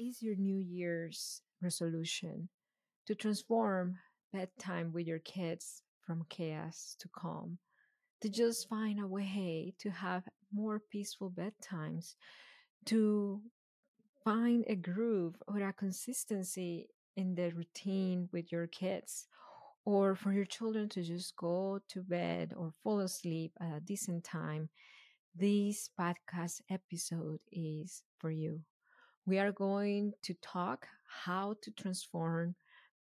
is your New Year's resolution to transform bedtime with your kids from chaos to calm, to just find a way to have more peaceful bedtimes, to find a groove or a consistency in the routine with your kids, or for your children to just go to bed or fall asleep at a decent time, this podcast episode is for you. We are going to talk how to transform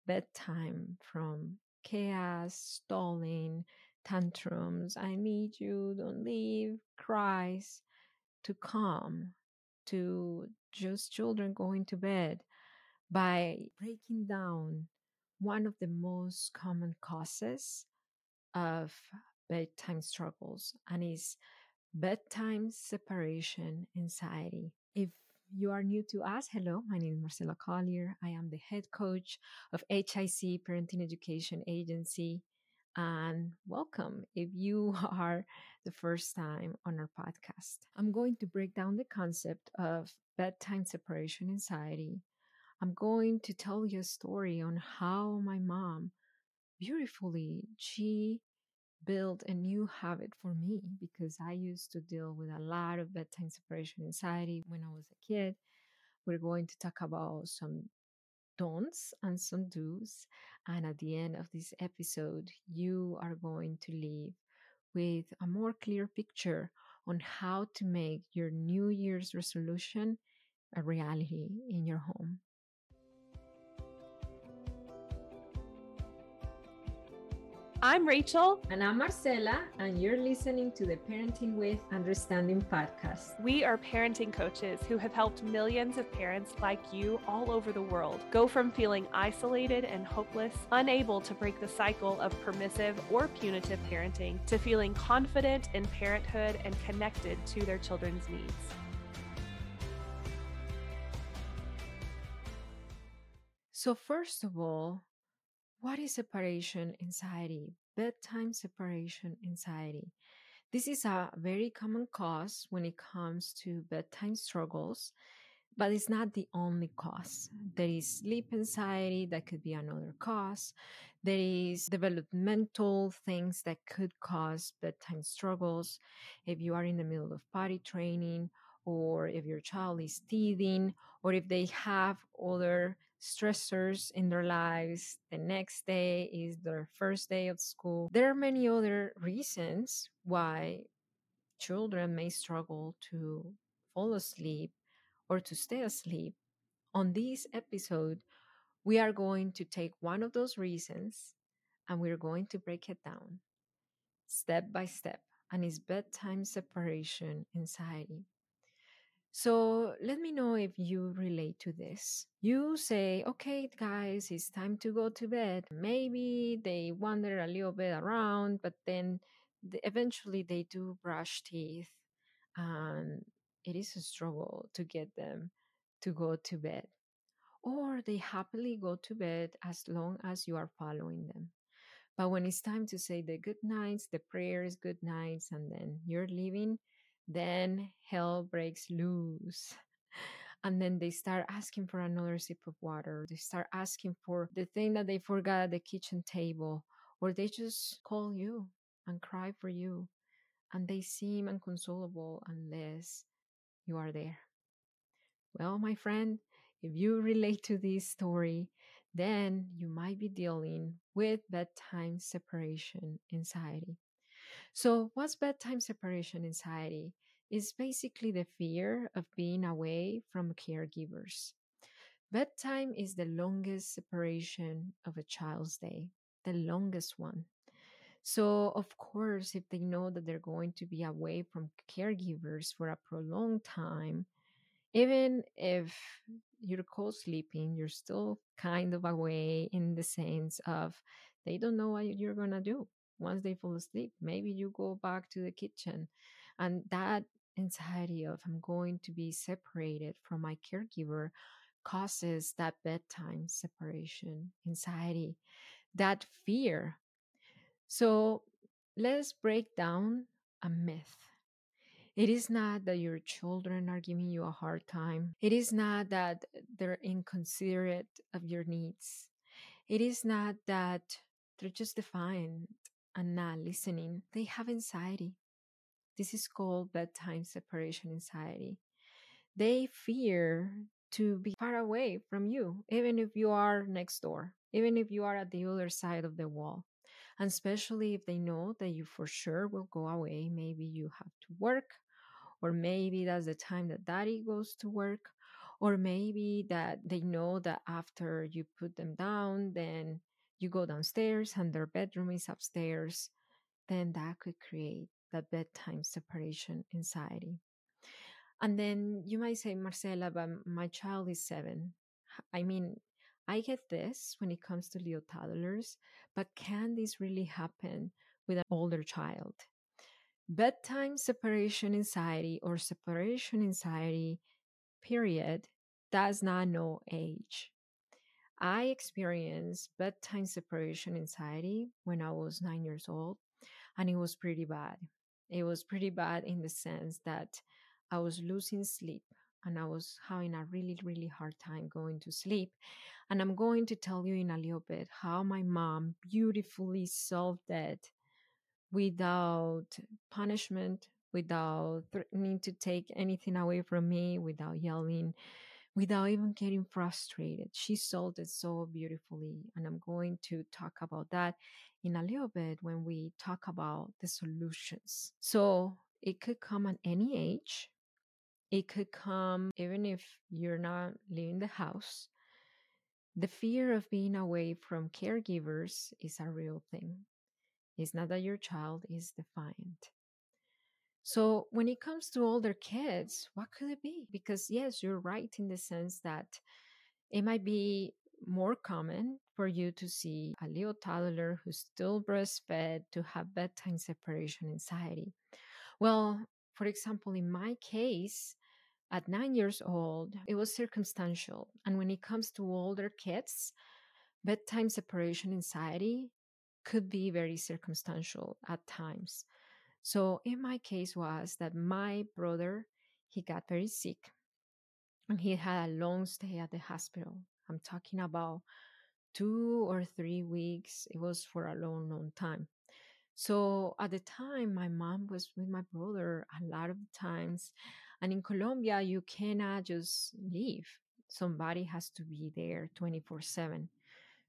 bedtime from chaos, stalling, tantrums, I need you, don't leave, cries, to calm, to just children going to bed by breaking down one of the most common causes of bedtime struggles and is bedtime separation anxiety. If you are new to us, hello, my name is Marcela Collier. I am the head coach of HIC Parenting Education Agency. And welcome if you are the first time on our podcast. I'm going to break down the concept of bedtime separation anxiety. I'm going to tell you a story on how my mom beautifully she built a new habit for me because I used to deal with a lot of bedtime separation anxiety when I was a kid. We're going to talk about some don'ts and some do's. And at the end of this episode, you are going to leave with a more clear picture on how to make your New Year's resolution a reality in your home. I'm Rachel. And I'm Marcela, and you're listening to the Parenting with Understanding podcast. We are parenting coaches who have helped millions of parents like you all over the world go from feeling isolated and hopeless, unable to break the cycle of permissive or punitive parenting, to feeling confident in parenthood and connected to their children's needs. So, first of all, what is separation anxiety? Bedtime separation anxiety. This is a very common cause when it comes to bedtime struggles, but it's not the only cause. There is sleep anxiety that could be another cause. There is developmental things that could cause bedtime struggles. If you are in the middle of potty training, or if your child is teething, or if they have other stressors in their lives. The next day is their first day of school. There are many other reasons why children may struggle to fall asleep or to stay asleep. On this episode, we are going to take one of those reasons and we're going to break it down step by step, and it's bedtime separation anxiety. So let me know if you relate to this. You say, okay, guys, it's time to go to bed. Maybe they wander a little bit around, but then eventually they do brush teeth. And it is a struggle to get them to go to bed. Or they happily go to bed as long as you are following them. But when it's time to say the good nights, the prayers, good nights, and then you're leaving, then hell breaks loose. And then they start asking for another sip of water. They start asking for the thing that they forgot at the kitchen table, or they just call you and cry for you. And they seem inconsolable unless you are there. Well, my friend, if you relate to this story, then you might be dealing with bedtime separation anxiety. So, what's bedtime separation anxiety? It's basically the fear of being away from caregivers. Bedtime is the longest separation of a child's day, the longest one. So, of course, if they know that they're going to be away from caregivers for a prolonged time, even if you're co sleeping, you're still kind of away in the sense of they don't know what you're going to do once they fall asleep. Maybe you go back to the kitchen. And that anxiety of I'm going to be separated from my caregiver causes that bedtime separation anxiety, that fear. So let's break down a myth. It is not that your children are giving you a hard time. It is not that they're inconsiderate of your needs. It is not that they're just defiant and not listening, they have anxiety. This is called bedtime separation anxiety. They fear to be far away from you, even if you are next door, even if you are at the other side of the wall. And especially if they know that you for sure will go away. Maybe you have to work, or maybe that's the time that daddy goes to work, or maybe that they know that after you put them down, then you go downstairs and their bedroom is upstairs, then that could create that bedtime separation anxiety. And then you might say, Marcela, but my child is seven. I mean, I get this when it comes to little toddlers, but can this really happen with an older child? Bedtime separation anxiety or separation anxiety, period, does not know age. I experienced bedtime separation anxiety when I was nine years old, and it was pretty bad. It was pretty bad in the sense that I was losing sleep and I was having a really, really hard time going to sleep. And I'm going to tell you in a little bit how my mom beautifully solved that without punishment, without threatening to take anything away from me, without yelling, without even getting frustrated. She solved it so beautifully. And I'm going to talk about that in a little bit when we talk about the solutions. So it could come at any age. It could come even if you're not leaving the house. The fear of being away from caregivers is a real thing. It's not that your child is defiant. So, when it comes to older kids, what could it be? Because, yes, you're right in the sense that it might be more common for you to see a little toddler who's still breastfed to have bedtime separation anxiety. Well, for example, in my case, at nine years old, it was circumstantial. And when it comes to older kids, bedtime separation anxiety could be very circumstantial at times. So in my case was that my brother he got very sick and he had a long stay at the hospital. I'm talking about 2 or 3 weeks. It was for a long long time. So at the time my mom was with my brother a lot of times and in Colombia you cannot just leave. Somebody has to be there 24/7.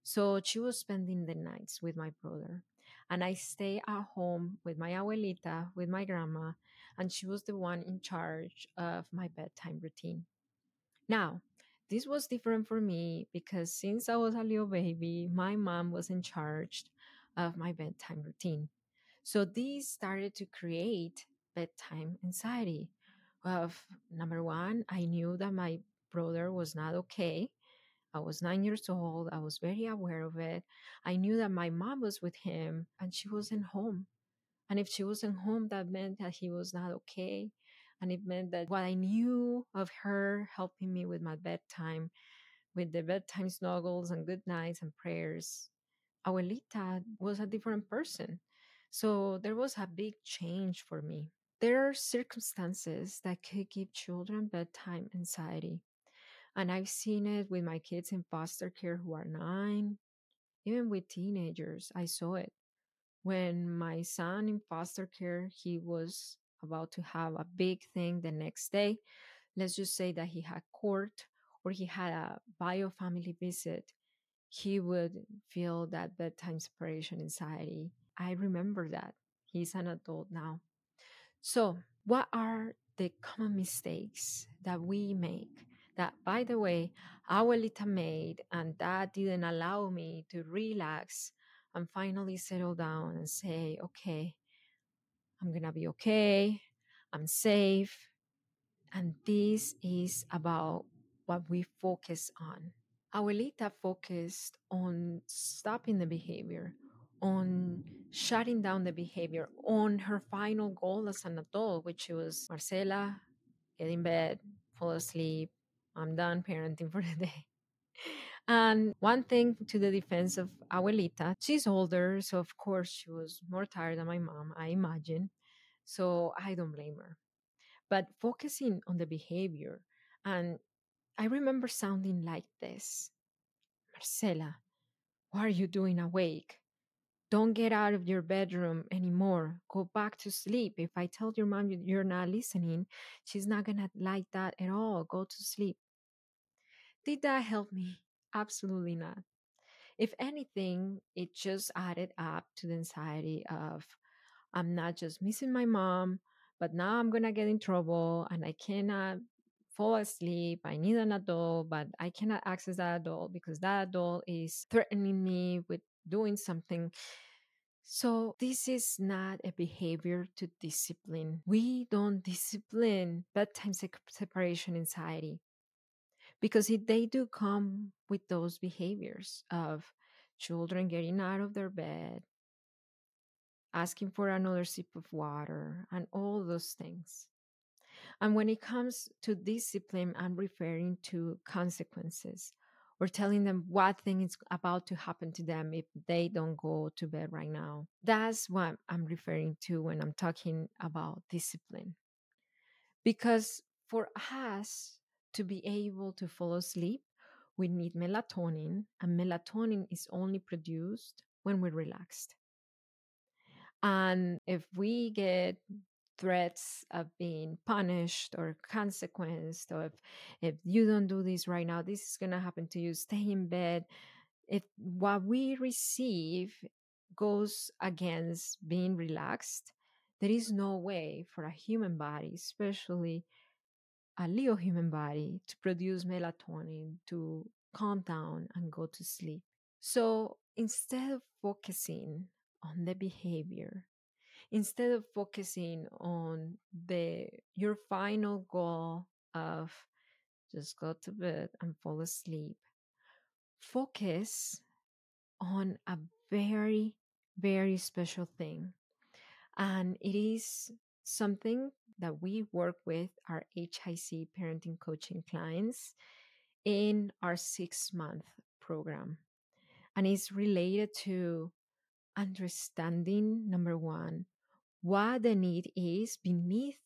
So she was spending the nights with my brother. And I stay at home with my abuelita, with my grandma, and she was the one in charge of my bedtime routine. Now, this was different for me because since I was a little baby, my mom was in charge of my bedtime routine. So this started to create bedtime anxiety. Of number one, I knew that my brother was not okay I was nine years old. I was very aware of it. I knew that my mom was with him and she wasn't home. And if she wasn't home, that meant that he was not okay. And it meant that what I knew of her helping me with my bedtime, with the bedtime snuggles and good nights and prayers, Abuelita was a different person. So there was a big change for me. There are circumstances that could give children bedtime anxiety. And I've seen it with my kids in foster care who are nine, even with teenagers. I saw it. When my son in foster care, he was about to have a big thing the next day. Let's just say that he had court or he had a bio family visit. He would feel that bedtime separation anxiety. I remember that. He's an adult now. So, what are the common mistakes that we make that, by the way, Abuelita made, and that didn't allow me to relax and finally settle down and say, okay, I'm gonna be okay, I'm safe. And this is about what we focus on. Abuelita focused on stopping the behavior, on shutting down the behavior, on her final goal as an adult, which was Marcela, get in bed, fall asleep, I'm done parenting for the day. And one thing to the defense of Abuelita, she's older, so of course she was more tired than my mom, I imagine. So I don't blame her. But focusing on the behavior and I remember sounding like this Marcela, what are you doing awake? Don't get out of your bedroom anymore. Go back to sleep. If I tell your mom you're not listening, she's not going to like that at all. Go to sleep. Did that help me? Absolutely not. If anything, it just added up to the anxiety of I'm not just missing my mom, but now I'm going to get in trouble and I cannot fall asleep. I need an adult, but I cannot access that adult because that adult is threatening me with doing something. So, this is not a behavior to discipline. We don't discipline bedtime separation anxiety because they do come with those behaviors of children getting out of their bed, asking for another sip of water, and all those things. And when it comes to discipline, I'm referring to consequences or telling them what thing is about to happen to them if they don't go to bed right now. That's what I'm referring to when I'm talking about discipline. Because for us to be able to fall asleep, we need melatonin, and melatonin is only produced when we're relaxed. And if we get threats of being punished or consequenced or if, if you don't do this right now this is going to happen to you stay in bed if what we receive goes against being relaxed there is no way for a human body especially a leo human body to produce melatonin to calm down and go to sleep. So instead of focusing on the behavior instead of focusing on the your final goal of just go to bed and fall asleep focus on a very very special thing. And it is something that we work with our HIC parenting coaching clients in our 6 month program and it's related to understanding number 1 what the need is beneath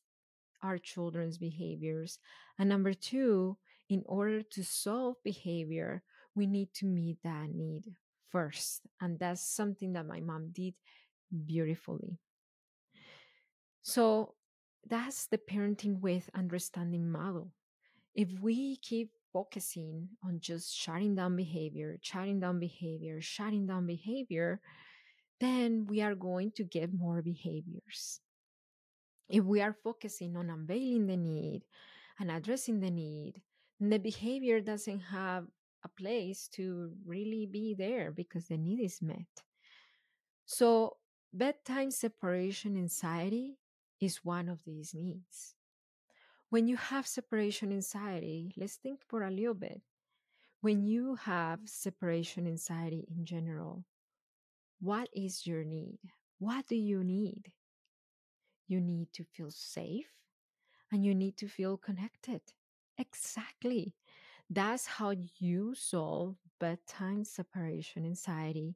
our children's behaviors. And number two, in order to solve behavior, we need to meet that need first. And that's something that my mom did beautifully. So that's the parenting with understanding model. If we keep focusing on just shutting down behavior, shutting down behavior, shutting down behavior, then we are going to get more behaviors. If we are focusing on unveiling the need and addressing the need, the behavior doesn't have a place to really be there because the need is met. So, bedtime separation anxiety is one of these needs. When you have separation anxiety, let's think for a little bit. When you have separation anxiety in general, what is your need? What do you need? You need to feel safe and you need to feel connected. Exactly. That's how you solve bedtime separation anxiety.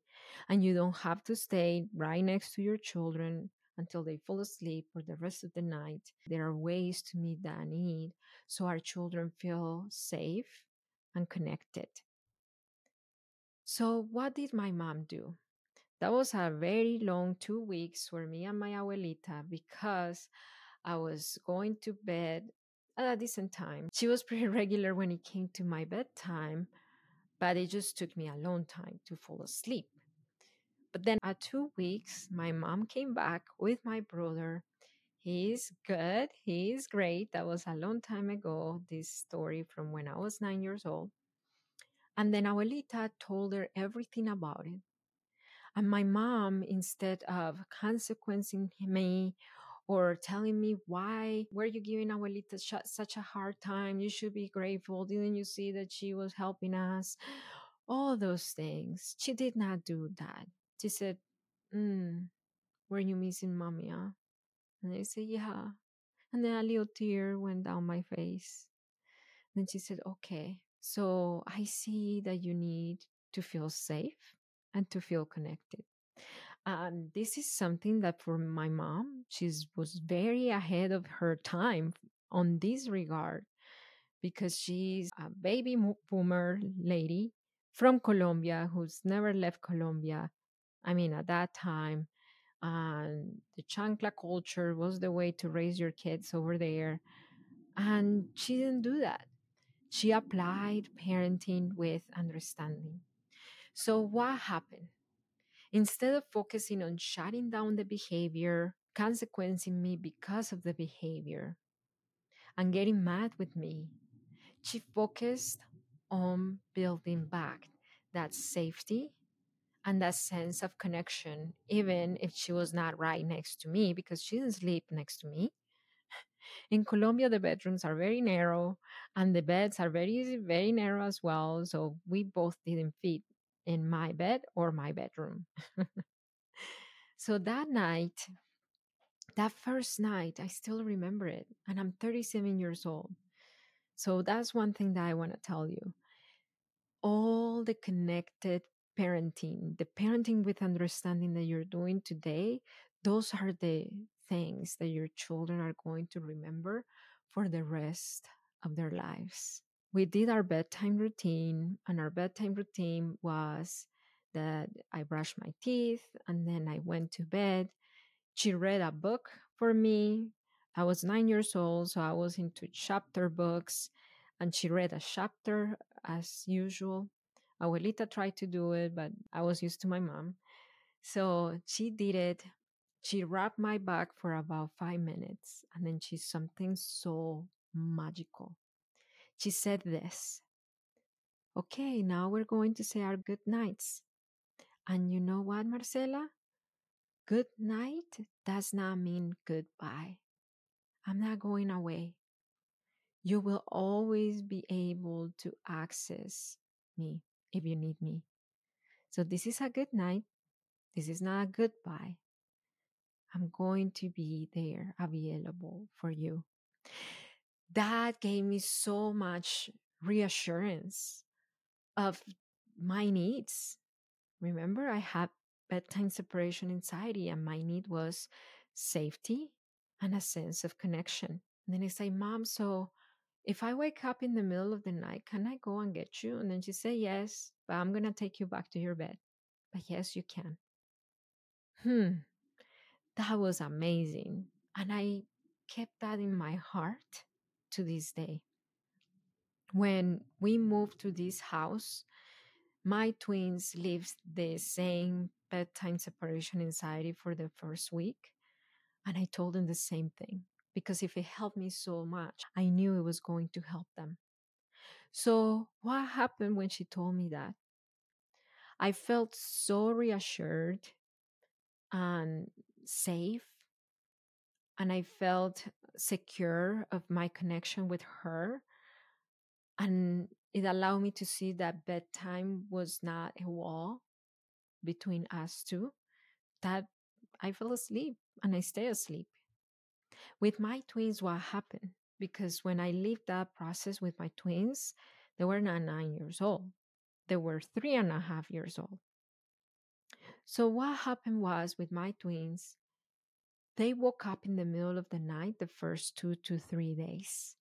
And you don't have to stay right next to your children until they fall asleep or the rest of the night. There are ways to meet that need so our children feel safe and connected. So, what did my mom do? That was a very long two weeks for me and my abuelita because I was going to bed at a decent time. She was pretty regular when it came to my bedtime, but it just took me a long time to fall asleep. But then at two weeks, my mom came back with my brother. He's good. He's great. That was a long time ago, this story from when I was nine years old. And then Abuelita told her everything about it. And my mom, instead of consequencing me or telling me why were you giving Abuelita such a hard time? You should be grateful. Didn't you see that she was helping us? All those things. She did not do that. She said, mm, Were you missing mommy? Huh? And I said, Yeah. And then a little tear went down my face. Then she said, Okay, so I see that you need to feel safe and to feel connected. And this is something that for my mom, she was very ahead of her time on this regard because she's a baby boomer lady from Colombia who's never left Colombia. I mean, at that time, the chancla culture was the way to raise your kids over there. And she didn't do that. She applied parenting with understanding. So, what happened? Instead of focusing on shutting down the behavior, consequencing me because of the behavior, and getting mad with me, she focused on building back that safety and that sense of connection, even if she was not right next to me because she didn't sleep next to me. In Colombia, the bedrooms are very narrow and the beds are very, very narrow as well. So we both didn't fit in my bed or my bedroom. so that night, that first night, I still remember it. And I'm 37 years old. So that's one thing that I want to tell you. All the connected parenting, the parenting with understanding that you're doing today, those are the things that your children are going to remember for the rest of their lives. We did our bedtime routine, and our bedtime routine was that I brushed my teeth and then I went to bed. She read a book for me. I was nine years old, so I was into chapter books, and she read a chapter as usual. Abuelita tried to do it, but I was used to my mom. So she did it. She wrapped my back for about five minutes, and then she something so magical. She said this Okay, now we're going to say our good nights. And you know what, Marcela? Good night does not mean goodbye. I'm not going away. You will always be able to access me if you need me. So, this is a good night. This is not a goodbye. I'm going to be there available for you. That gave me so much reassurance of my needs. Remember, I had bedtime separation anxiety, and my need was safety and a sense of connection. And then I say, Mom, so if I wake up in the middle of the night, can I go and get you? And then she said, Yes, but I'm going to take you back to your bed. But yes, you can. Hmm, that was amazing. And I kept that in my heart to this day. When we moved to this house, my twins lived the same bedtime separation anxiety for the first week. And I told them the same thing because if it helped me so much, I knew it was going to help them. So, what happened when she told me that? I felt so reassured and safe, and I felt secure of my connection with her. And it allowed me to see that bedtime was not a wall between us two, that I fell asleep and I stay asleep. With my twins, what happened? Because when I lived that process with my twins, they were not nine years old. They were three and a half years old. So, what happened was with my twins, they woke up in the middle of the night the first two to three days,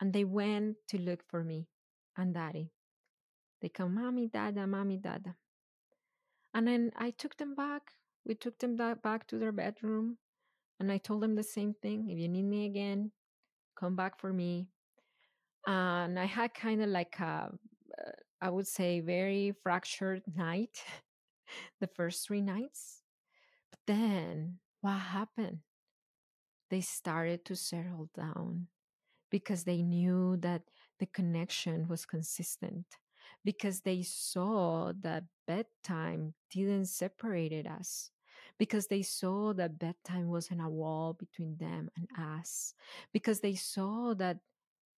and they went to look for me and daddy. They come, Mommy, Dada, Mommy, Dada. And then I took them back. We took them back to their bedroom and I told them the same thing. If you need me again, come back for me. And I had kind of like a, I would say, very fractured night the first three nights. But then what happened? They started to settle down because they knew that the connection was consistent, because they saw that bedtime didn't separate us because they saw that bedtime wasn't a wall between them and us, because they saw that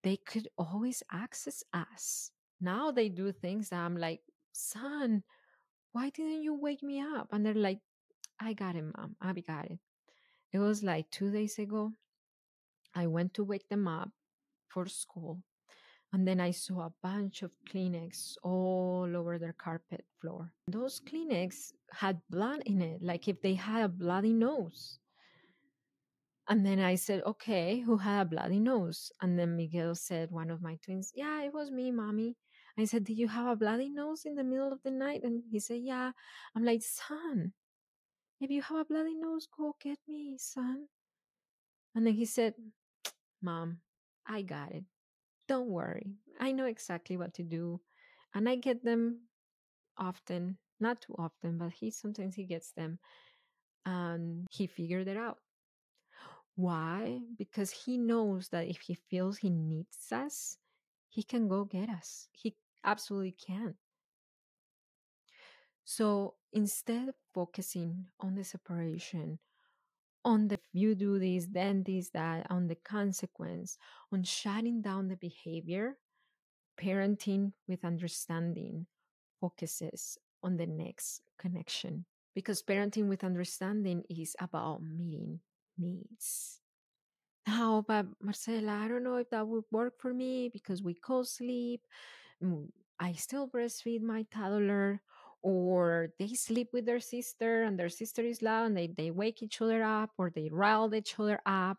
they could always access us. Now they do things that I'm like, son, why didn't you wake me up? And they're like, I got it, mom. I got it. It was like two days ago. I went to wake them up for school. And then I saw a bunch of Kleenex all over their carpet floor. Those Kleenex had blood in it, like if they had a bloody nose. And then I said, okay, who had a bloody nose? And then Miguel said, one of my twins, yeah, it was me, mommy. I said, did you have a bloody nose in the middle of the night? And he said, yeah. I'm like, son, if you have a bloody nose, go get me, son. And then he said, mom, I got it. Don't worry. I know exactly what to do. And I get them often, not too often, but he sometimes he gets them. And he figured it out. Why? Because he knows that if he feels he needs us, he can go get us. He absolutely can. So instead of focusing on the separation, on the you do this, then this, that, on the consequence, on shutting down the behavior, parenting with understanding focuses on the next connection. Because parenting with understanding is about meeting needs. Now, but Marcela, I don't know if that would work for me because we co sleep. Mm, I still breastfeed my toddler, or they sleep with their sister and their sister is loud and they, they wake each other up, or they rile each other up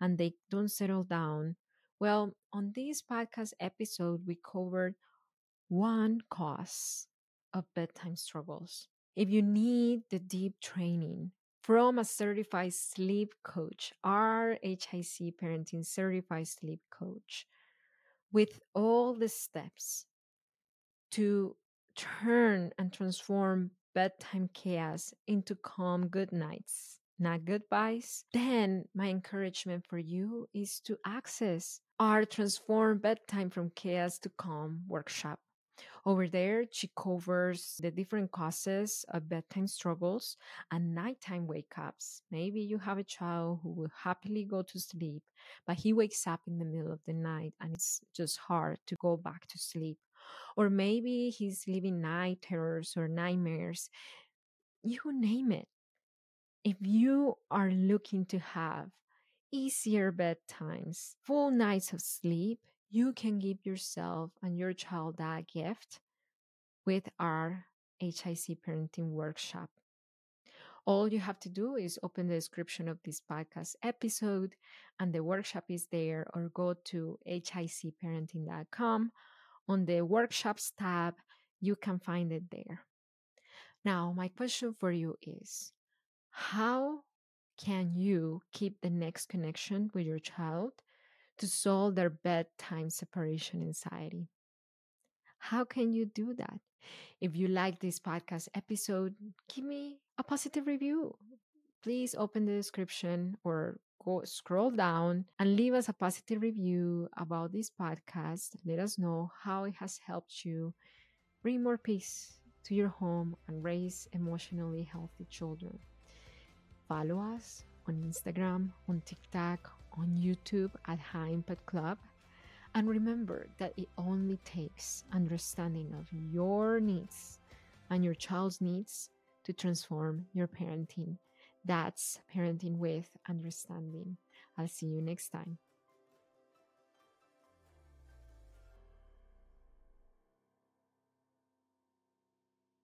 and they don't settle down. Well, on this podcast episode, we covered one cause of bedtime struggles. If you need the deep training from a certified sleep coach, RHIC Parenting Certified Sleep Coach, with all the steps to turn and transform bedtime chaos into calm good nights, not goodbyes, then my encouragement for you is to access our Transform Bedtime from Chaos to Calm workshop. Over there, she covers the different causes of bedtime struggles and nighttime wake ups. Maybe you have a child who will happily go to sleep, but he wakes up in the middle of the night and it's just hard to go back to sleep. Or maybe he's living night terrors or nightmares. You name it. If you are looking to have easier bedtimes, full nights of sleep, you can give yourself and your child that gift with our HIC parenting workshop. All you have to do is open the description of this podcast episode, and the workshop is there, or go to hicparenting.com. On the workshops tab, you can find it there. Now, my question for you is how can you keep the next connection with your child to solve their bedtime separation anxiety. How can you do that? If you like this podcast episode, give me a positive review. Please open the description or go scroll down and leave us a positive review about this podcast. Let us know how it has helped you bring more peace to your home and raise emotionally healthy children. Follow us on Instagram, on TikTok, on YouTube at High Impact Club. And remember that it only takes understanding of your needs and your child's needs to transform your parenting. That's parenting with understanding. I'll see you next time.